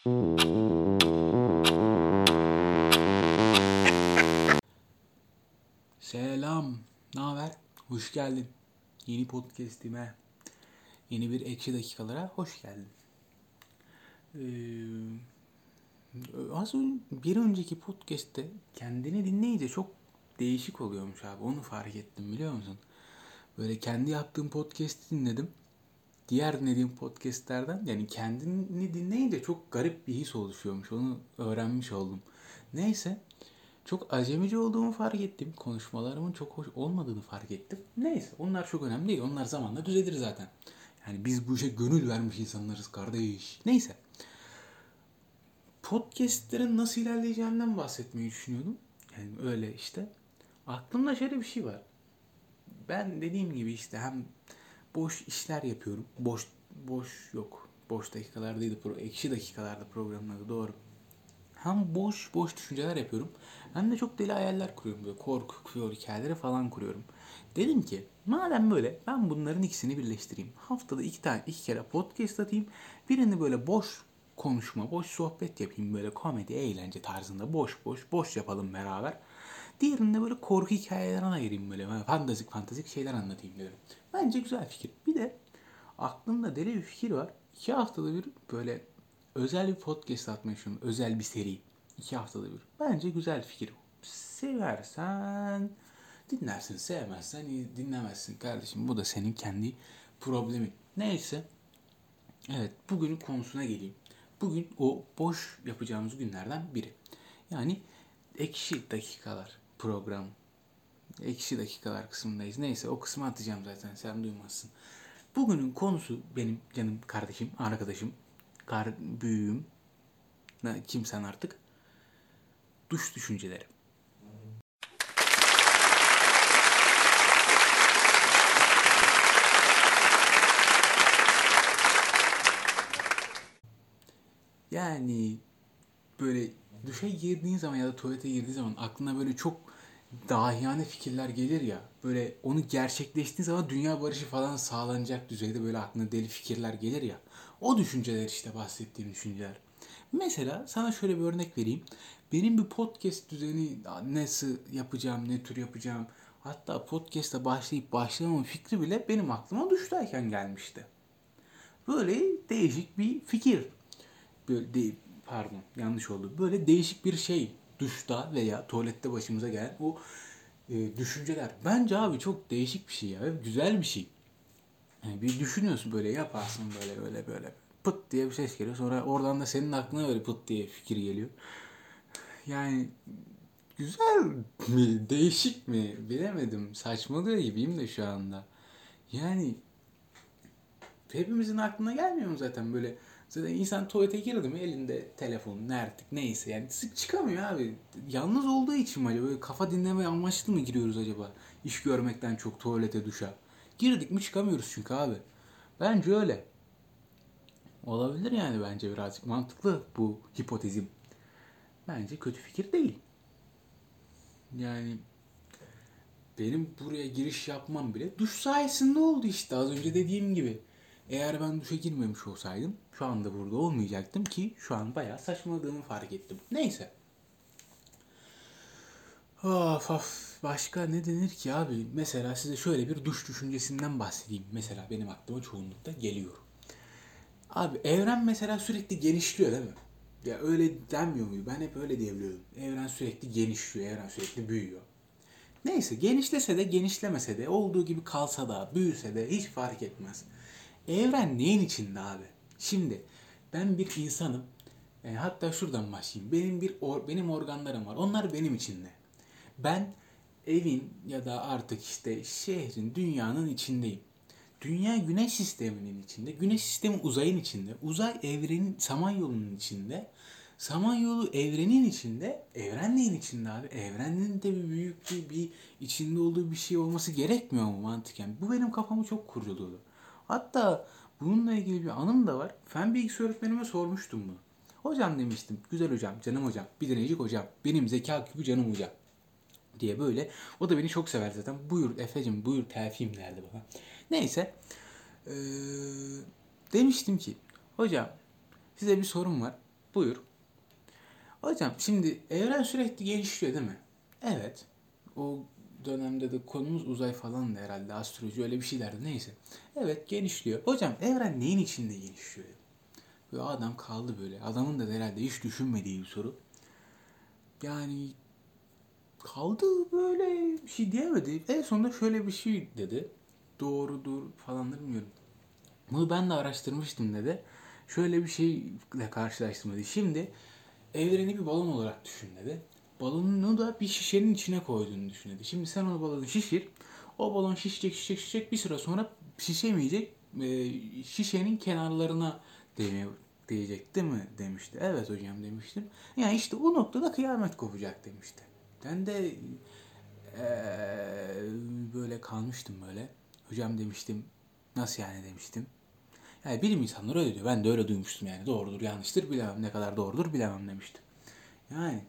Selam, ne haber? Hoş geldin. Yeni podcast'ime, yeni bir ekşi dakikalara hoş geldin. Ee, az önce, bir önceki podcast'te kendini dinleyince çok değişik oluyormuş abi. Onu fark ettim biliyor musun? Böyle kendi yaptığım podcast'i dinledim. Diğer dinlediğim podcastlerden yani kendini dinleyince çok garip bir his oluşuyormuş. Onu öğrenmiş oldum. Neyse çok acemici olduğumu fark ettim. Konuşmalarımın çok hoş olmadığını fark ettim. Neyse onlar çok önemli değil. Onlar zamanla düzelir zaten. Yani biz bu işe gönül vermiş insanlarız kardeş. Neyse. Podcastlerin nasıl ilerleyeceğinden bahsetmeyi düşünüyordum. Yani öyle işte. Aklımda şöyle bir şey var. Ben dediğim gibi işte hem boş işler yapıyorum. Boş boş yok. Boş dakikalardaydı. Ekşi dakikalarda programın adı doğru. Hem boş boş düşünceler yapıyorum. Hem de çok deli hayaller kuruyorum. Böyle korku, kuyor hikayeleri falan kuruyorum. Dedim ki madem böyle ben bunların ikisini birleştireyim. Haftada iki tane iki kere podcast atayım. Birini böyle boş konuşma, boş sohbet yapayım. Böyle komedi, eğlence tarzında boş boş boş yapalım beraber. Diğerinde böyle korku hikayelerine ayırayım böyle. böyle fantastik fantastik şeyler anlatayım dedim. Bence güzel fikir. Bir de aklımda deli bir fikir var. İki haftada bir böyle özel bir podcast atmayı düşünüyorum. Özel bir seri. İki haftada bir. Bence güzel fikir. Seversen dinlersin. Sevmezsen dinlemezsin kardeşim. Bu da senin kendi problemin. Neyse. Evet bugünün konusuna geleyim. Bugün o boş yapacağımız günlerden biri. Yani ekşi dakikalar program. Ekşi dakikalar kısmındayız. Neyse o kısmı atacağım zaten sen duymazsın. Bugünün konusu benim canım kardeşim, arkadaşım, kar büyüğüm, kimsen artık. Duş düşünceleri. Yani böyle duşa girdiğin zaman ya da tuvalete girdiğin zaman aklına böyle çok dahiyane fikirler gelir ya. Böyle onu gerçekleştiği zaman dünya barışı falan sağlanacak düzeyde böyle aklına deli fikirler gelir ya. O düşünceler işte bahsettiğim düşünceler. Mesela sana şöyle bir örnek vereyim. Benim bir podcast düzeni nasıl yapacağım, ne tür yapacağım. Hatta podcast'a başlayıp başlamama fikri bile benim aklıma duştayken gelmişti. Böyle değişik bir fikir. Böyle de, pardon yanlış oldu. Böyle değişik bir şey duşta veya tuvalette başımıza gelen o e, düşünceler. Bence abi çok değişik bir şey ya. Güzel bir şey. Yani bir düşünüyorsun böyle yaparsın böyle böyle böyle pıt diye bir ses geliyor. Sonra oradan da senin aklına böyle pıt diye fikir geliyor. Yani güzel mi, değişik mi bilemedim. Saçmalıyor gibiyim de şu anda. Yani hepimizin aklına gelmiyor mu zaten böyle Zaten insan tuvalete girdi mi elinde telefon artık neyse yani sık çıkamıyor abi. Yalnız olduğu için mi acaba böyle kafa dinleme amaçlı mı giriyoruz acaba? İş görmekten çok tuvalete duşa. Girdik mi çıkamıyoruz çünkü abi. Bence öyle. Olabilir yani bence birazcık mantıklı bu hipotezim. Bence kötü fikir değil. Yani benim buraya giriş yapmam bile duş sayesinde oldu işte az önce dediğim gibi. Eğer ben duşa girmemiş olsaydım şu anda burada olmayacaktım ki şu an bayağı saçmaladığımı fark ettim. Neyse. Of of başka ne denir ki abi? Mesela size şöyle bir duş düşüncesinden bahsedeyim. Mesela benim aklıma çoğunlukta geliyor. Abi evren mesela sürekli genişliyor değil mi? Ya öyle denmiyor muydu? Ben hep öyle diyebiliyordum. Evren sürekli genişliyor, evren sürekli büyüyor. Neyse genişlese de genişlemese de olduğu gibi kalsa da büyüse de hiç fark etmez. Evren neyin içinde abi? Şimdi ben bir insanım. E, hatta şuradan başlayayım. Benim bir or, benim organlarım var. Onlar benim içinde. Ben evin ya da artık işte şehrin, dünyanın içindeyim. Dünya güneş sisteminin içinde. Güneş sistemi uzayın içinde. Uzay evrenin Samanyolu'nun içinde. Samanyolu evrenin içinde. Evren neyin içinde abi? Evrenin de bir büyük bir, içinde olduğu bir şey olması gerekmiyor mu mantıken? Bu benim kafamı çok kurcalıyordu. Hatta bununla ilgili bir anım da var. Fen bilgisi öğretmenime sormuştum bunu. Hocam demiştim. Güzel hocam, canım hocam, bir deneyecek hocam. Benim zeka küpü canım hocam. Diye böyle. O da beni çok sever zaten. Buyur Efe'cim buyur telfiyim derdi bana. Neyse. Ee, demiştim ki hocam size bir sorum var. Buyur. Hocam şimdi evren sürekli gelişiyor değil mi? Evet. O dönemde de konumuz uzay falan da herhalde astroloji öyle bir şeylerdi neyse. Evet genişliyor. Hocam evren neyin içinde gelişiyor? Böyle adam kaldı böyle. Adamın da herhalde hiç düşünmediği bir soru. Yani kaldı böyle bir şey diyemedi. En sonunda şöyle bir şey dedi. Doğrudur falan bilmiyorum. Bunu ben de araştırmıştım dedi. Şöyle bir şeyle karşılaştım dedi. Şimdi evreni bir balon olarak düşün dedi. Balonunu da bir şişenin içine koyduğunu düşün. Şimdi sen o balonu şişir. O balon şişecek şişecek şişecek bir süre sonra şişemeyecek. E, şişenin kenarlarına değmeye diyecek değil mi demişti. Evet hocam demiştim. Yani işte o noktada kıyamet kopacak demişti. Ben de ee, böyle kalmıştım böyle. Hocam demiştim. Nasıl yani demiştim. Yani bilim insanları öyle diyor. Ben de öyle duymuştum yani. Doğrudur yanlıştır bilemem. Ne kadar doğrudur bilemem demiştim. Yani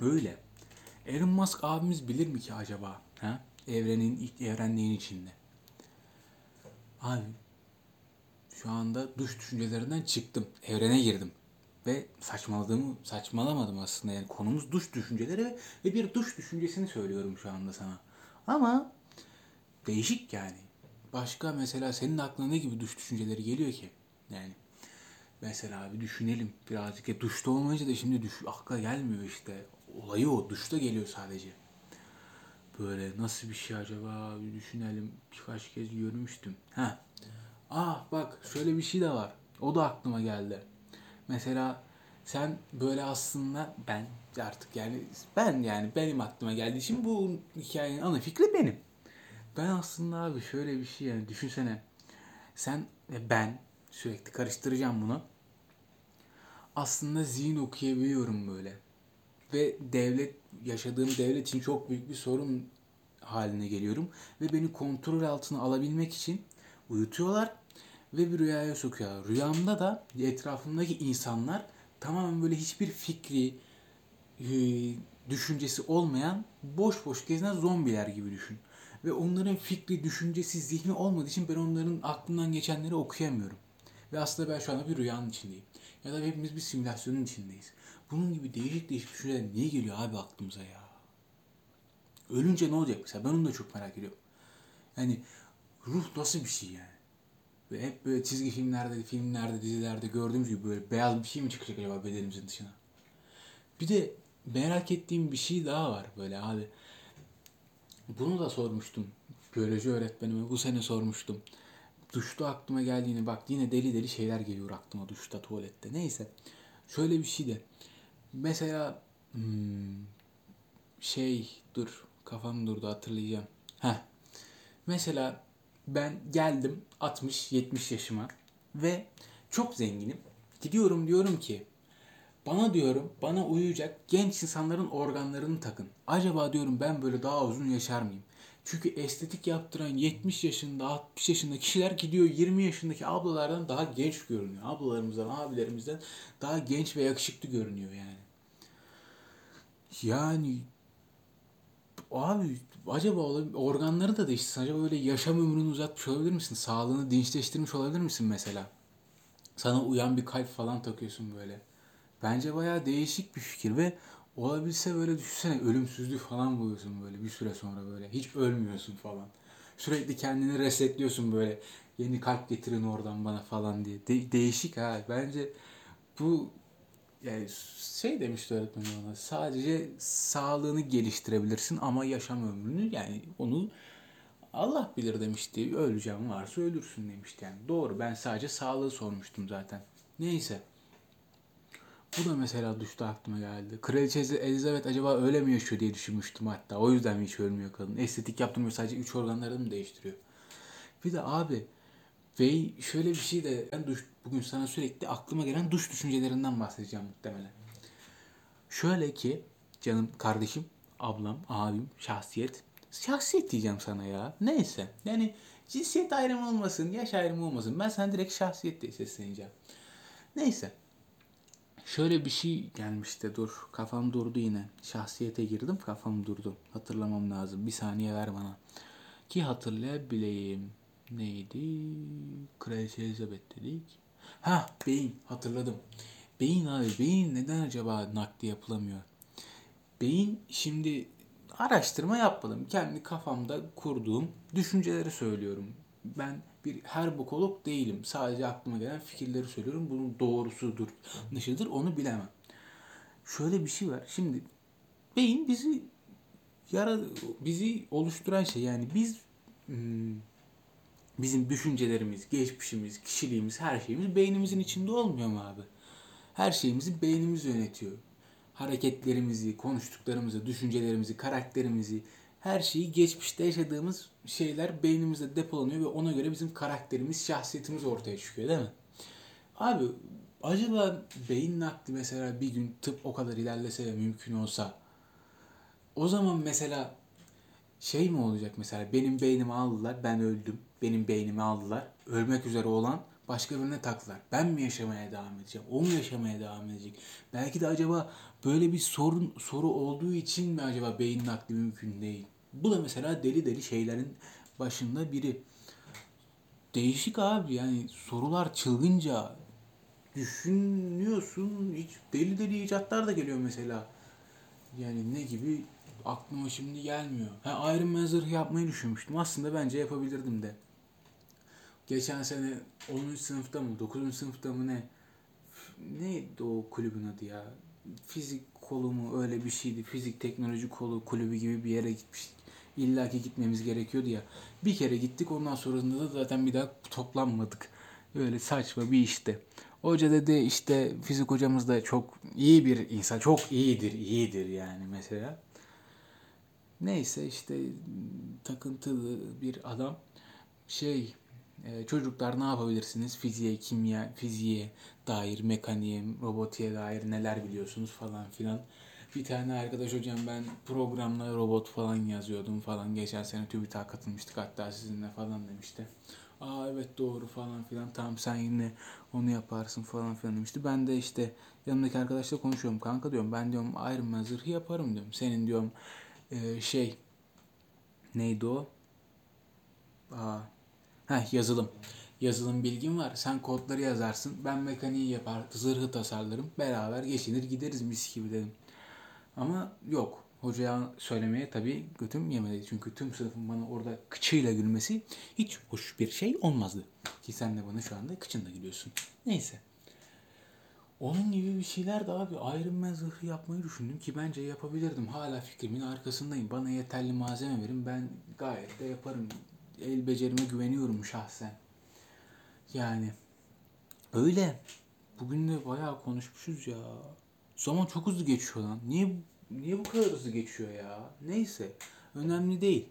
öyle. Elon Musk abimiz bilir mi ki acaba? Ha? Evrenin, evrenliğin içinde. Abi şu anda duş düşüncelerinden çıktım. Evrene girdim. Ve saçmaladığımı saçmalamadım aslında. Yani konumuz duş düşünceleri ve bir duş düşüncesini söylüyorum şu anda sana. Ama değişik yani. Başka mesela senin aklına ne gibi duş düşünceleri geliyor ki? Yani mesela bir düşünelim birazcık. Ya duşta olmayınca da şimdi düş, akla gelmiyor işte. Olayı o. Duşta geliyor sadece. Böyle nasıl bir şey acaba bir düşünelim. Birkaç kez görmüştüm. Ha. Ah bak şöyle bir şey de var. O da aklıma geldi. Mesela sen böyle aslında ben artık yani ben yani benim aklıma geldiği için bu hikayenin ana fikri benim. Ben aslında abi şöyle bir şey yani düşünsene. Sen ve ben sürekli karıştıracağım bunu. Aslında zihin okuyabiliyorum böyle. Ve devlet yaşadığım devlet için çok büyük bir sorun haline geliyorum ve beni kontrol altına alabilmek için uyutuyorlar ve bir rüyaya sokuyorlar. Rüyamda da etrafımdaki insanlar tamamen böyle hiçbir fikri, e, düşüncesi olmayan boş boş gezinen zombiler gibi düşün. Ve onların fikri, düşüncesi, zihni olmadığı için ben onların aklından geçenleri okuyamıyorum. Ve aslında ben şu anda bir rüyanın içindeyim. Ya da hepimiz bir simülasyonun içindeyiz. Bunun gibi değişik değişik düşünceler niye geliyor abi aklımıza ya? Ölünce ne olacak mesela? Ben onu da çok merak ediyorum. Yani ruh nasıl bir şey yani? Ve hep böyle çizgi filmlerde, filmlerde, dizilerde gördüğümüz gibi böyle beyaz bir şey mi çıkacak acaba bedenimizin dışına? Bir de merak ettiğim bir şey daha var böyle abi. Bunu da sormuştum. Biyoloji öğretmenime bu sene sormuştum. Duşta aklıma geldiğini bak yine deli deli şeyler geliyor aklıma duşta, tuvalette. Neyse. Şöyle bir şey de. Mesela hmm, şey dur kafam durdu hatırlayacağım. Heh. Mesela ben geldim 60-70 yaşıma ve çok zenginim. Gidiyorum diyorum ki bana diyorum bana uyuyacak genç insanların organlarını takın. Acaba diyorum ben böyle daha uzun yaşar mıyım? Çünkü estetik yaptıran 70 yaşında 60 yaşında kişiler gidiyor 20 yaşındaki ablalardan daha genç görünüyor. Ablalarımızdan abilerimizden daha genç ve yakışıklı görünüyor yani. Yani abi acaba organları da değiştirsin. Acaba böyle yaşam ömrünü uzatmış olabilir misin? Sağlığını dinçleştirmiş olabilir misin mesela? Sana uyan bir kalp falan takıyorsun böyle. Bence bayağı değişik bir fikir ve olabilse böyle düşünsene ölümsüzlük falan buluyorsun böyle bir süre sonra böyle. Hiç ölmüyorsun falan. Sürekli kendini resetliyorsun böyle. Yeni kalp getirin oradan bana falan diye. De- değişik ha. Bence bu yani şey demişti öğretmen ona sadece sağlığını geliştirebilirsin ama yaşam ömrünü yani onu Allah bilir demişti. Öleceğim varsa ölürsün demişti yani. Doğru ben sadece sağlığı sormuştum zaten. Neyse. Bu da mesela düştü aklıma geldi. Kraliçe Elizabeth acaba öyle mi yaşıyor diye düşünmüştüm hatta. O yüzden mi hiç ölmüyor kadın? Estetik yaptırmıyor sadece üç organlarını mı değiştiriyor? Bir de abi ve şöyle bir şey de ben duş, bugün sana sürekli aklıma gelen duş düşüncelerinden bahsedeceğim muhtemelen. Şöyle ki canım kardeşim, ablam, abim, şahsiyet. Şahsiyet diyeceğim sana ya. Neyse. Yani cinsiyet ayrımı olmasın, yaş ayrımı olmasın. Ben sana direkt şahsiyet diye sesleneceğim. Neyse. Şöyle bir şey gelmişti dur. Kafam durdu yine. Şahsiyete girdim kafam durdu. Hatırlamam lazım. Bir saniye ver bana. Ki hatırlayabileyim neydi? Kraliçe Elizabeth dedik. Ha beyim hatırladım. beyin abi beyin neden acaba nakli yapılamıyor? Beyin şimdi araştırma yapmadım. Kendi kafamda kurduğum düşünceleri söylüyorum. Ben bir her bokolog değilim. Sadece aklıma gelen fikirleri söylüyorum. Bunun doğrusudur, yanlışıdır onu bilemem. Şöyle bir şey var. Şimdi beyin bizi yara bizi oluşturan şey yani biz hmm, bizim düşüncelerimiz, geçmişimiz, kişiliğimiz, her şeyimiz beynimizin içinde olmuyor mu abi? Her şeyimizi beynimiz yönetiyor. Hareketlerimizi, konuştuklarımızı, düşüncelerimizi, karakterimizi, her şeyi geçmişte yaşadığımız şeyler beynimizde depolanıyor ve ona göre bizim karakterimiz, şahsiyetimiz ortaya çıkıyor değil mi? Abi acaba beyin nakli mesela bir gün tıp o kadar ilerlese mümkün olsa o zaman mesela şey mi olacak mesela benim beynimi aldılar ben öldüm benim beynimi aldılar ölmek üzere olan başka birine taktılar. Ben mi yaşamaya devam edeceğim? O mu yaşamaya devam edecek? Belki de acaba böyle bir sorun soru olduğu için mi acaba beyin nakli mümkün değil? Bu da mesela deli deli şeylerin başında biri. Değişik abi yani sorular çılgınca düşünüyorsun. Hiç deli deli icatlar da geliyor mesela. Yani ne gibi aklıma şimdi gelmiyor. Ha Iron Man zırhı yapmayı düşünmüştüm. Aslında bence yapabilirdim de. Geçen sene 10. sınıfta mı 9. sınıfta mı ne neydi o kulübün adı ya? Fizik kolu mu öyle bir şeydi. Fizik teknoloji kolu kulübü gibi bir yere gitmiştik. İlla ki gitmemiz gerekiyordu ya. Bir kere gittik ondan sonrasında da zaten bir daha toplanmadık. Öyle saçma bir işte. Hoca dedi işte fizik hocamız da çok iyi bir insan. Çok iyidir, iyidir yani mesela. Neyse işte takıntılı bir adam. Şey ee, çocuklar ne yapabilirsiniz? Fiziğe, kimya, fiziğe dair, mekaniğe, robotiğe dair neler biliyorsunuz falan filan. Bir tane arkadaş hocam ben programla robot falan yazıyordum falan. Geçen sene TÜBİTAK'a katılmıştık hatta sizinle falan demişti. Aa evet doğru falan filan. Tamam sen yine onu yaparsın falan filan demişti. Ben de işte yanımdaki arkadaşla konuşuyorum. Kanka diyorum ben diyorum Iron Man zırhı yaparım diyorum. Senin diyorum e, şey neydi o? Aa Heh, yazılım. Yazılım bilgim var. Sen kodları yazarsın. Ben mekaniği yapar, zırhı tasarlarım. Beraber geçinir gideriz mis gibi dedim. Ama yok. Hocaya söylemeye tabii götüm yemedi. Çünkü tüm sınıfın bana orada kıçıyla gülmesi hiç hoş bir şey olmazdı. Ki sen de bana şu anda kıçınla gülüyorsun. Neyse. Onun gibi bir şeyler de abi Iron Man zırhı yapmayı düşündüm ki bence yapabilirdim. Hala fikrimin arkasındayım. Bana yeterli malzeme verin ben gayet de yaparım el becerime güveniyorum şahsen. Yani öyle. Bugün de bayağı konuşmuşuz ya. Zaman çok hızlı geçiyor lan. Niye niye bu kadar hızlı geçiyor ya? Neyse. Önemli değil.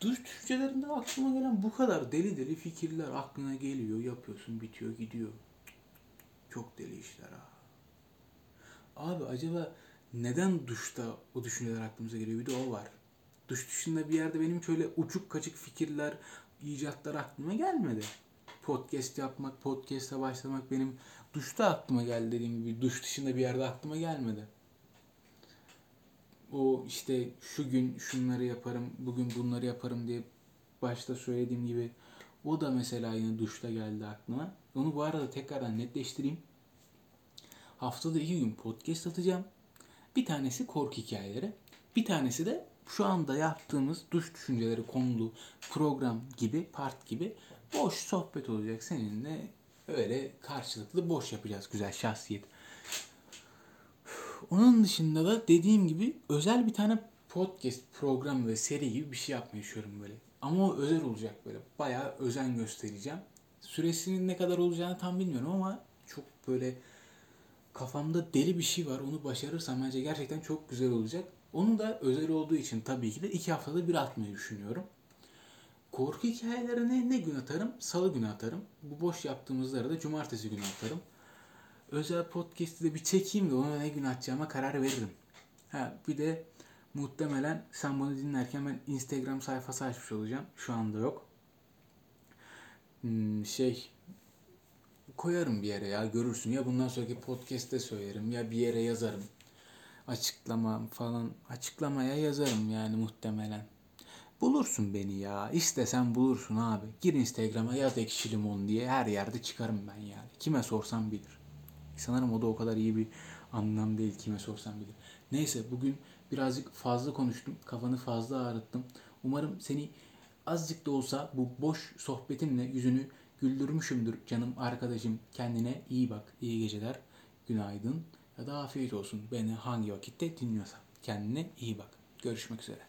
Dış düşüncelerinde aklıma gelen bu kadar deli deli fikirler aklına geliyor. Yapıyorsun bitiyor gidiyor. Çok deli işler ha. Abi acaba neden duşta o düşünceler aklımıza geliyor? Bir de o var dış dışında bir yerde benim şöyle uçuk kaçık fikirler, icatlar aklıma gelmedi. Podcast yapmak, podcast'a başlamak benim duşta aklıma geldi dediğim gibi. Duş dışında bir yerde aklıma gelmedi. O işte şu gün şunları yaparım, bugün bunları yaparım diye başta söylediğim gibi o da mesela yine duşta geldi aklıma. Onu bu arada tekrardan netleştireyim. Haftada iki gün podcast atacağım. Bir tanesi korku hikayeleri. Bir tanesi de şu anda yaptığımız duş düşünceleri konulu program gibi, part gibi boş sohbet olacak seninle. Öyle karşılıklı boş yapacağız güzel şahsiyet. Onun dışında da dediğim gibi özel bir tane podcast program ve seri gibi bir şey yapmayı düşünüyorum böyle. Ama o özel olacak böyle. Bayağı özen göstereceğim. Süresinin ne kadar olacağını tam bilmiyorum ama çok böyle kafamda deli bir şey var. Onu başarırsam bence gerçekten çok güzel olacak. Onun da özel olduğu için tabii ki de iki haftada bir atmayı düşünüyorum. Korku hikayelerine ne gün atarım? Salı günü atarım. Bu boş yaptığımızları da cumartesi günü atarım. Özel podcast'i de bir çekeyim de ona ne gün atacağıma karar veririm. Ha bir de muhtemelen sen bunu dinlerken ben Instagram sayfası açmış olacağım. Şu anda yok. Hmm, şey koyarım bir yere ya görürsün ya bundan sonraki podcast'te söylerim ya bir yere yazarım açıklama falan açıklamaya yazarım yani muhtemelen. Bulursun beni ya. İstesen bulursun abi. Gir Instagram'a yaz ekşi limon diye her yerde çıkarım ben yani. Kime sorsam bilir. Sanırım o da o kadar iyi bir anlam değil kime sorsam bilir. Neyse bugün birazcık fazla konuştum. Kafanı fazla ağrıttım. Umarım seni azıcık da olsa bu boş sohbetimle yüzünü güldürmüşümdür canım arkadaşım. Kendine iyi bak. İyi geceler. Günaydın ya da afiyet olsun. Beni hangi vakitte dinliyorsan. Kendine iyi bak. Görüşmek üzere.